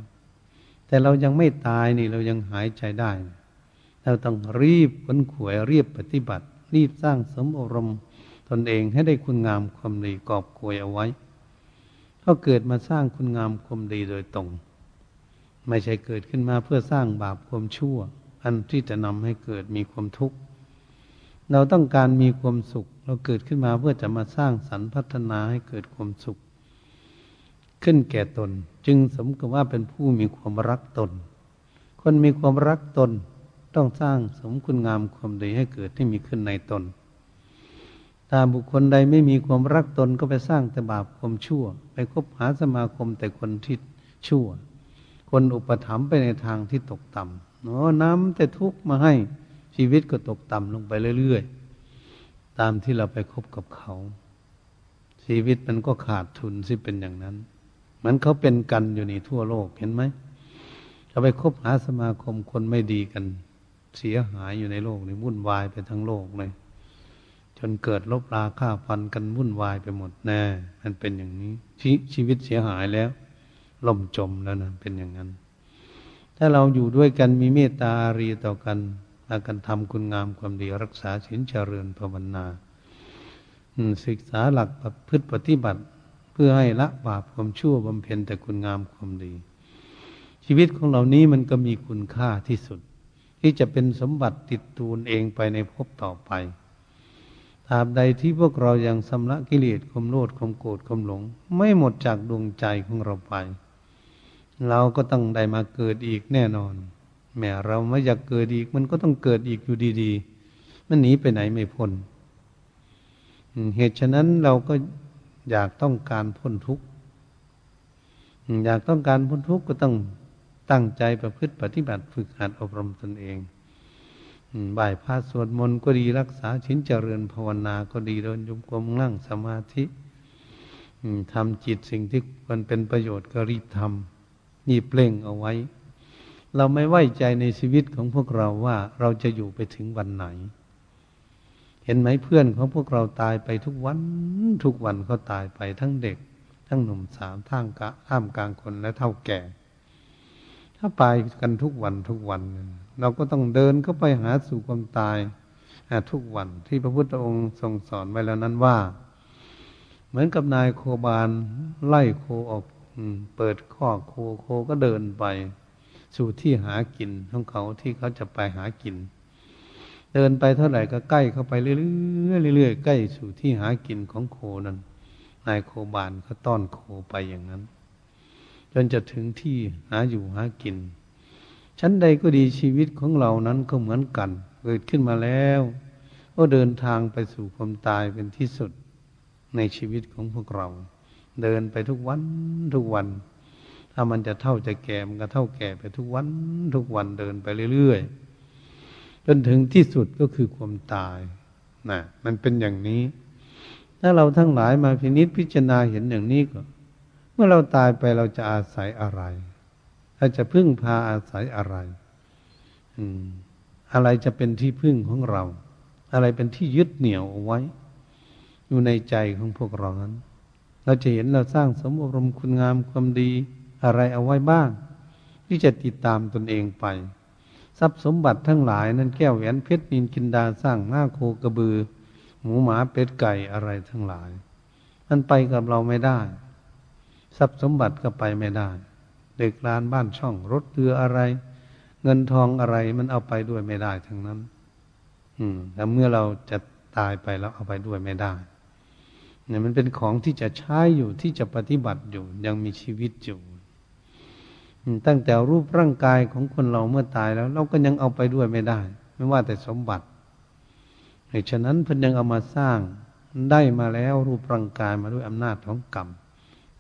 แต่เรายังไม่ตายนี่เรายังหายใจได้ เราต้องรีบขนขวยรีบปฏิบัติ รีบสร้างสมอารมณ์ ตนเองให้ได้คุณงามความดีกอบกวยเอาไว้เขาเกิดมาสร้างคุณงามความดีโดยตรง ไม่ใช่เกิดขึ้นมาเพื่อสร้างบาปความชั่ว อันที่จะนำให้เกิดมีความทุกข์ เราต้องการมีความสุข เราเกิดขึ้นมาเพื่อจะมาสร้างสรรพัฒนาให้เกิดความสุข ขึ้นแก่ตน จึงสมกับว่าเป็นผู้มีความรักตน คนมีความรักตนต้องสร้างสมคุณงามความดีให้เกิดที่มีขึ้นในตน ถ้าบุคคลใดไม่มีความรักตนก็ไปสร้างแต่บาปความชั่ว ไปคบหาสมาคมแต่คนที่ชั่ว คนอุปถัมภ์ไปในทางที่ตกต่ำเนาะน้ำแต่ทุกข์มาให้ชีวิตก็ตกต่ำลงไปเรื่อยๆ ตามที่เราไปคบกับเขา ชีวิตมันก็ขาดทุนสิเป็นอย่างนั้น มันเขาเป็นกันอยู่ในทั่วโลกเห็นไหมจะไปคบหาสมาคมคนไม่ดีกัน เสียหายอยู่ในโลกนี่วุ่นวายไปทั้งโลกเลย จนเกิดลบราฆ่าฟันกันวุ่นวายไปหมดแน่มันเป็นอย่างนี้ชชีวิตเสียหายแล้วล่มจมแล้วนะเป็นอย่างนั้น ถ้าเราอยู่ด้วยกันมีเมตตาอารีต่อกันอากันทำคุณงามความดีรักษาศีลเจริญภาวนาศึกษาหลักประพฤติปฏิบัติ เพื่อให้ละบาปความชั่วบำเพ็ญแต่คุณงามความดี ชีวิตของเรานี้มันก็มีคุณค่าที่สุด ที่จะเป็นสมบัติติดตูนเองไปในภพต่อไป ตราบใดที่พวกเรายังสำละกิเลสความโลดความโกรธความหลง ไม่หมดจากดวงใจของเราไป เราก็ต้องได้มาเกิดอีกแน่นอน แม้เราไม่อยากเกิดอีก มันก็ต้องเกิดอีกอยู่ดีๆ มันหนีไปไหนไม่พ้นเหตุฉะนั้นเราก็อยากต้องการพ้นทุกข์อยากต้องการพ้นทุกข์ก็ต้องตั้งใจประพฤติปฏิบัติฝึกหัดอบรมตนเอง บ่ายพาสวดมนต์ก็ดีรักษาชินเจริญภาวนาก็ดีเดินยมกลมนั่งสมาธิทำจิตสิ่งที่มันเป็นประโยชน์ก็รีบทำรีบเปล่งเอาไว้ เราไม่ไว้ใจในชีวิตของพวกเราว่าเราจะอยู่ไปถึงวันไหน เห็นไหมเพื่อนของพวกเราตายไปทุกวันทุกวันเขาตายไปทั้งเด็ก ทั้งหนุ่มสาวทั้งกะท่ามกลางคนและเท่าแก่ ถ้าไปกันทุกวันทุกวัน เราก็ต้องเดินเข้าไปหาสู่ความตายทุกวันที่พระพุทธองค์ทรงสอนไว้แล้วนั้นว่า เหมือนกับนายโคบาลไล่โคออกเปิดข้อโคโคก็เดินไป สู่ที่หากินของเขาที่เขาจะไปหากิน เดินไปเท่าไหร่ก็ใกล้เข้าไปเรื่อยๆเรื่อยๆใกล้สู่ที่หากินของโคนั้นนายโคบานก็ต้อนโคไปอย่างนั้น จนจะถึงที่หาอยู่หากิน ชั้นใดก็ดีชีวิตของเรานั้นก็เหมือนกัน เกิดขึ้นมาแล้ว ก็เดินทางไปสู่ความตายเป็นที่สุดในชีวิตของพวกเรา เดินไปทุกวันทุกวัน ถ้ามันจะเท่าจะแก่มันก็เท่าแก่ไปทุกวันทุกวันเดินไปเรื่อยๆ จนถึงที่สุดก็คือความตายนะมันเป็นอย่างนี้ ถ้าเราทั้งหลายมาพินิษพิจารณาเห็นอย่างนี้ก็ เมื่อเราตายไปเราจะอาศัยอะไร เราจะพึ่งพาอาศัยอะไรอืมอะไรจะเป็นที่พึ่งของเรา อะไรเป็นที่ยึดเหนี่ยวเอาไว้ อยู่ในใจของพวกเรานั้น เราจะเห็นเราสร้างสมอบรมคุณงามความดีอะไรเอาไว้บ้าง ที่จะติดตามตนเองไป ทรัพย์สมบัติทั้งหลายนั้นแก้วแหวนเพชรนินกินดาสร้างหน้าโคกระบือ หมูหมาเป็ดไก่อะไรทั้งหลาย มันไปกับเราไม่ได้ ทรัพย์สมบัติก็ไปไม่ได้ เด็กลานบ้านช่อง รถเรืออะไร เงินทองอะไรมันเอาไปด้วยไม่ได้ทั้งนั้น อืมแต่เมื่อเราจะตายไปแล้วเอาไปด้วยไม่ได้เนี่ยมันเป็นของที่จะใช้อยู่ที่จะปฏิบัติอยู่ ยังมีชีวิตอยู่ตั้งแต่รูปร่างกายของคนเราเมื่อตายแล้ว เราก็ยังเอาไปด้วยไม่ได้ ไม่ว่าแต่สมบัติเหตุฉะนั้นเพิ่นยังเอามาสร้างได้มาแล้วรูปร่างกายมาด้วยอำนาจของกรรม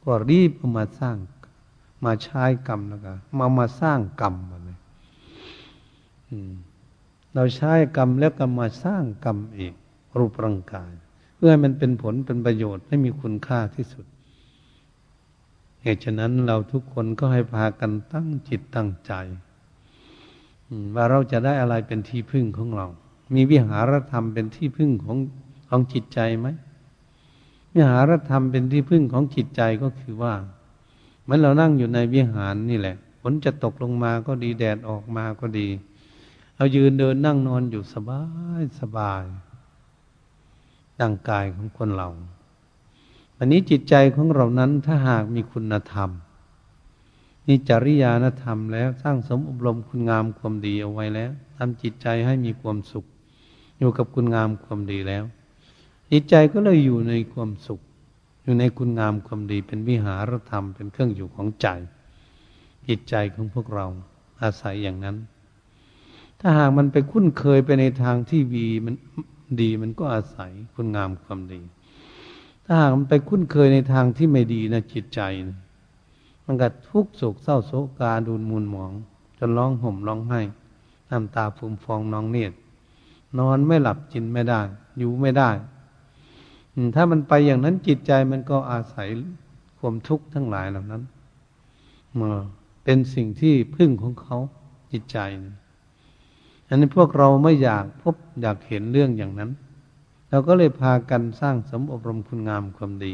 ก็รีบเอามาสร้าง มาใช้กรรมแล้วก็มามาสร้างกรรมมาเลยเราใช้กรรมแล้วก็มาสร้างกรรมอีกรูปร่างกาย เพื่อให้มันเป็นผลเป็นประโยชน์ให้มีคุณค่าที่สุด เหตุฉะนั้นเราทุกคนก็ให้พากันตั้งจิตตั้งใจว่าเราจะได้อะไรเป็นที่พึ่งของเรา มีวิหารธรรมเป็นที่พึ่งของของจิตใจไหมวิหารธรรมเป็นที่พึ่งของจิตใจก็คือว่า มือนเรานั่งอยู่ในวิหารนี่แหละฝนจะตกลงมาก็ดีแดดออกมาก็ดี เรายืนเดินนั่งนอนอยู่สบายสบายร่างกายของคนเราอันนี้จิตใจของเรานั้นถ้าหากมีคุณธรรมมีจริยานธรรมแล้วสร้างสมอบรมคุณงามความดีเอาไว้แล้วทำจิตใจให้มีความสุข อยู่กับคุณงามความดีแล้ว จิตใจก็เลยอยู่ในความสุข อยู่ในคุณงามความดีเป็นวิหารธรรมเป็นเครื่องอยู่ของใจ จิตใจของพวกเราอาศัยอย่างนั้น ถ้าหากมันไปคุ้นเคยไปในทางที่วีมันดีมันก็อาศัยคุณงามความดี ถ้าหากมันไปคุ้นเคยในทางที่ไม่ดีนะจิตใจนะมันก็ทุกโศกเศร้าโศกาดูนมูลหมอง จนร้องห่มร้องไห้น้ำตาฟูมฟองน้องเนียดนอนไม่หลับจินไม่ได้ อยู่ไม่ได้ ถ้ามันไปอย่างนั้นจิตใจมันก็อาศัยความทุกข์ทั้งหลายเหล่านั้นมาเป็นสิ่งที่พึ่งของเขาจิตใจอันนี้พวกเราไม่อยากพบอยากเห็นเรื่องอย่างนั้นเราก็เลยพากันสร้างสมอบรมคุณงามความดี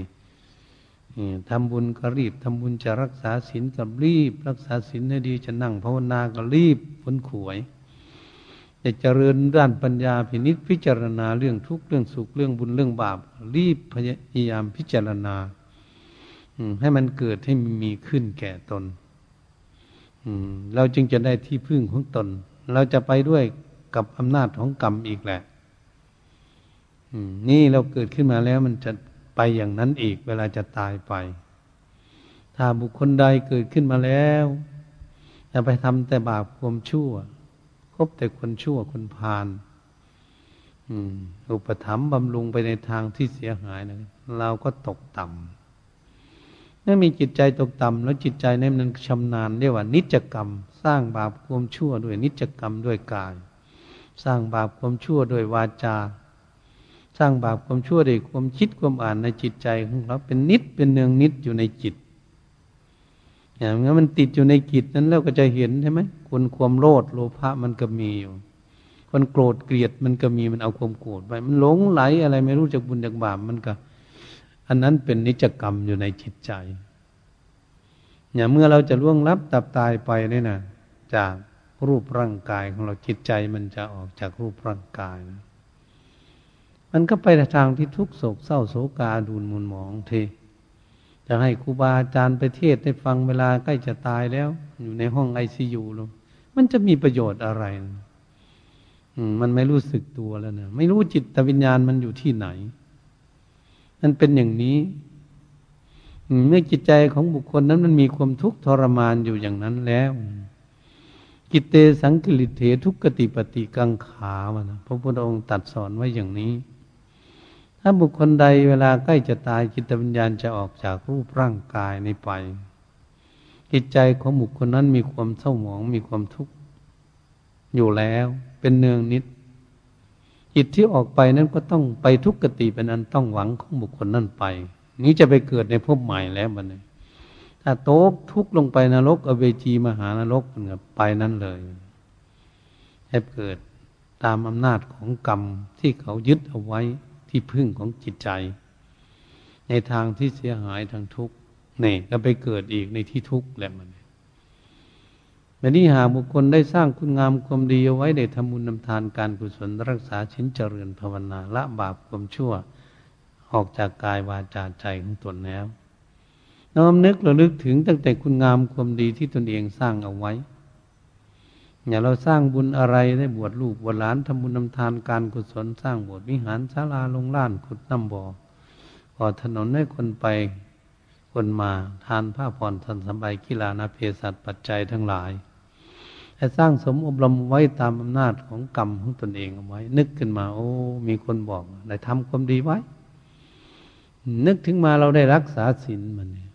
ทำบุญก็รีบทำบุญจะรักษาศีลก็รีบ รักษาศีลให้ดีจะนั่งภาวนาก็รีบผลขวย จะเจริญด้านปัญญาพินิษพิจารณาเรื่องทุกข์เรื่องสุขเรื่องบุญเรื่องบาป รีบพยายามพิจารณาให้มันเกิดให้มีขึ้นแก่ตนเราจึงจะได้ที่พึ่งของตน เราจะไปด้วยกับอำนาจของกรรมอีกแหละนี่เราเกิดขึ้นมาแล้วมันจะไปอย่างนั้นอีก เวลาจะตายไป ถ้าบุคคลใดเกิดขึ้นมาแล้วจะไปทำแต่บาปความชั่ว คบแต่คนชั่วคนพาลอุปถัมภ์บำรุงไปในทางที่เสียหายนะเราก็ตกต่ำเมื่อมีจิตใจตกต่ำแล้วจิตใจนั้นมันชำนาญเรียกว่า นิจกรรม สร้างบาปความชั่วด้วยนิจกรรมด้วยกาย สร้างบาปความชั่วด้วยวาจา สร้างบาปความชั่วด้วยความคิดความอ่านในจิตใจของเราเป็นนิดเป็นเนืองนิดอยู่ในจิต อย่างนั้นมันติดอยู่ในจิตนั้นแล้วก็จะเห็นใช่ไหมคนความโลดโลภะมันก็มีอยู่ คนโกรธเกลียดมันก็มีมันเอาความโกรธไป มันหลงไหลอะไรไม่รู้จากบุญจากบาปมันก็ อันนั้นเป็นนิจกรรมอยู่ในจิตใจอย่างเมื่อเราจะล่วงลับตับตายไปเนี่ยนะจากรูปร่างกายของเราจิตใจมันจะออกจากรูปร่างกายนะมันก็ไปทางที่ทุกโศกเศร้าโศกาดูนมุนหมองเท จะให้ครูบาอาจารย์ไปเทศให้ฟังเวลาใกล้จะตายแล้ว อยู่ในห้องไอซียูลงมันจะมีประโยชน์อะไรมันไม่รู้สึกตัวแล้วนะไม่รู้จิตวิญญาณมันอยู่ที่ไหน มันเป็นอย่างนี้เมื่อจิตใจของบุคคลนั้นมันมีความทุกข์ทรมานอยู่อย่างนั้นแล้ว กิเตสังกิริเถทุกขติปฏิกังขาวนะพระพุทธองค์ตัดสอนไว้อย่างนี้ ถ้าบุคคลใดเวลาใกล้จะตายจิตวิญญาณจะออกจากรูปร่างกายในไป จิตใจของบุคคลนั้นมีความเศร้าหมองมีความทุกข์อยู่แล้วเป็นเนืองนิด จิตที่ออกไปนั้นก็ต้องไปทุกขติเป็นอันต้องหวังของบุคคลนั้นไป นี้จะไปเกิดในภพใหม่แล้วบัดนี้ถถ้าโตกทุกลงไปนรกอเวจีมหานรกเนไปนั่นเลย ให้เกิดตามอำนาจของกรรมที่เขายึดเอาไว้ ที่พึ่งของจิตใจ ในทางที่เสียหายทางทุกข์นี่ก็ไปเกิดอีกในที่ทุกข์แหละมันแบบนี้หากบุคคลได้สร้างคุณงามความดีเอาไว้ได้ทำบุญนำทานการกุศลรักษาชิ้นเจริญภาวนาละบาปความชั่ว ออกจากกายวาจาใจของตนแล้วน้อมนึกระลึกถึงตั้งแต่คุณงามความดีที่ตนเองสร้างเอาไว้ อย่าเราสร้างบุญอะไรได้บวชลูกบวชหลานทำบุญนำทานการกุศลสร้างโบสถ์วิหารศาลาลงล้านขุดน้ำบ่อก่อถนนให้คนไปคนมาทานผ้าผ่อนทันสบายกีฬานาเพศัตปัจจัยทั้งหลายให้สร้างสมอบรมไว้ตามอำนาจของกรรมของตนเองเอาไว้ นึกขึ้นมา โอ้ มีคนบอกได้ทำความดีไว้ นึกถึงมาเราได้รักษาศีลมันเนี่ย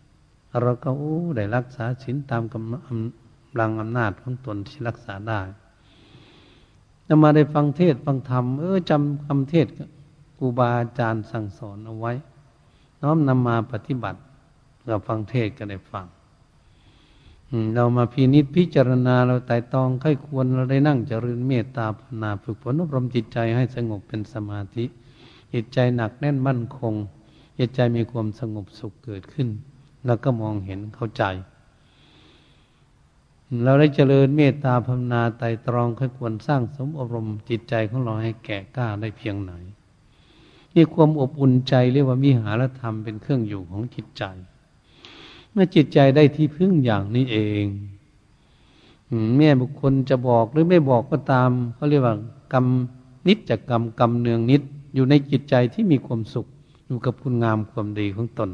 เราก็โอ้ได้รักษาศีลตามกำ ลังอำนาจของตนที่รักษาได้จะมาได้ฟังเทศฟังธรรมเออจำคำเทศครูบาอาจารย์สั่งสอนเอาไว้ น้อมนำมาปฏิบัติเราฟังเทศก็ได้ฟังเรามาพินิจพิจารณาเราไต่ตองใครควรเราได้นั่งเจริญเมตตาภาวนาฝึกฝนอบรมจิตใจให้สงบเป็นสมาธิ จิตใจหนักแน่นมั่นคง จิตใจมีความสงบสุขเกิดขึ้น แล้วก็มองเห็นเข้าใจ เราได้เจริญเมตตาภาวนาไต่ตรองค่อยควรสร้างสมอบรมจิตใจของเราให้แก่กล้าได้เพียงไหนมีความอบอุ่นใจเรียกว่ามีหารธรรมเป็นเครื่องอยู่ของจิตใจ เมื่อจิตใจได้ที่พึ่งอย่างนี้เองแม่บุคคลจะบอกหรือไม่บอกก็ตามเขาเรียกว่ากรรมนิจจกรรมกรรมเนืองนิดอยู่ในจิตใจที่มีความสุขอยู่กับคุณงามความดีของตน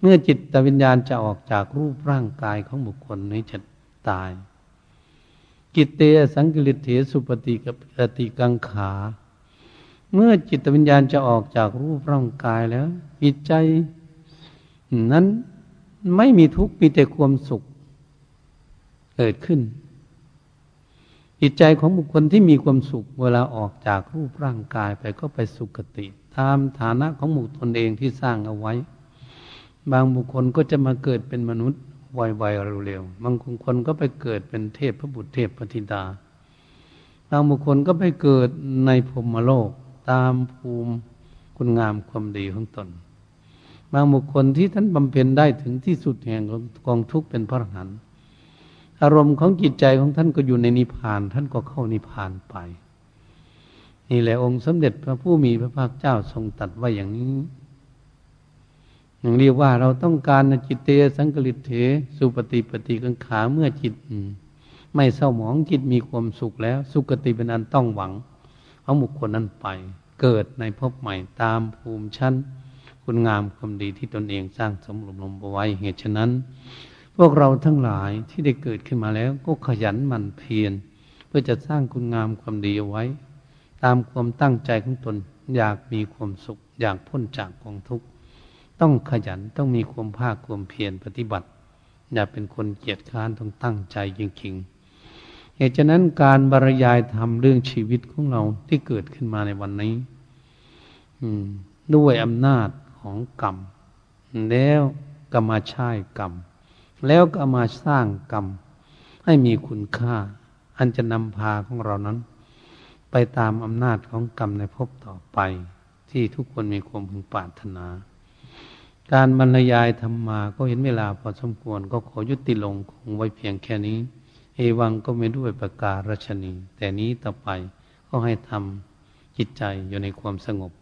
เมื่อจิตวิญญาณจะออกจากรูปร่างกายของบุคคลนี้จะ ตาย กิตเตสังกิริเถสุปฏิกับปฏิกังขา เมื่อจิตวิญญาณจะออกจากรูปร่างกายแล้วจิตใจนั้นไม่มีทุกข์มีแต่ความสุข เกิดขึ้น จิตใจของบุคคลที่มีความสุข เวลาออกจากรูปร่างกายไปก็ไปสุคติ ตามฐานะของบุคคลเองที่สร้างเอาไว้ บางบุคคลก็จะมาเกิดเป็นมนุษย์ ไวๆเร็วๆบางคนก็ไปเกิดเป็นเทพพระบุตรเทพปฏิดาบางบุคคลก็ไปเกิดในพรมโลกตามภูมิคุณงามความดีของตน บางบุคคลที่ท่านบำเพ็ญได้ถึงที่สุดแห่งกองทุกข์เป็นพระหันต์อารมณ์ของจิตใจของท่านก็อยู่ในนิพพาน ท่านก็เข้านิพพานไป นี่แหละองค์สมเด็จพระผู้มีพระภาคเจ้าทรงตัดไว้อย่างนี้ อย่างเรียกว่าเราต้องการจิตเตสังกฤตเถสุปฏิปฏิกังขาเมื่อจิต ไม่เศร้าหมองจิตมีความสุขแล้ว สุคติเป็นอันต้องหวังเอาบุคคลนั้นไป เกิดในภพใหม่ตามภูมิชั้น คุณงามความดีที่ตนเองสร้างสมรลมเอาไว้เหตุฉะนั้น พวกเราทั้งหลายที่ได้เกิดขึ้นมาแล้ว ก็ขยันหมั่นเพียรเพื่อจะสร้างคุณงามความดีเอาไว้ ตามความตั้งใจของตนอยากมีความสุข อยากพ้นจากกองทุกข์ ต้องขยันต้องมีความภาคความเพียรปฏิบัติ อย่าเป็นคนเกียจค้านต้องตั้งใจจริงๆเหตุฉะนั้นการบรรยายทำเรื่องชีวิตของเราที่เกิดขึ้นมาในวันนี้ด้วยอำนาจของกรรม แล้วก็มาใช้กรรม แล้วก็มาสร้างกรรม ให้มีคุณค่า อันจะนำพาของเรานั้น ไปตามอำนาจของกรรมในภพต่อไป ที่ทุกคนมีความพึงปรารถนา การบรรยายธรรมมาก็เห็นเวลาพอสมควรก็ขอยุติลงคงไว้เพียงแค่นี้ เอวังก็ไม่ด้วยประการรัชนี แต่นี้ต่อไปก็ให้ทำจิตใจอยู่ในความสงบ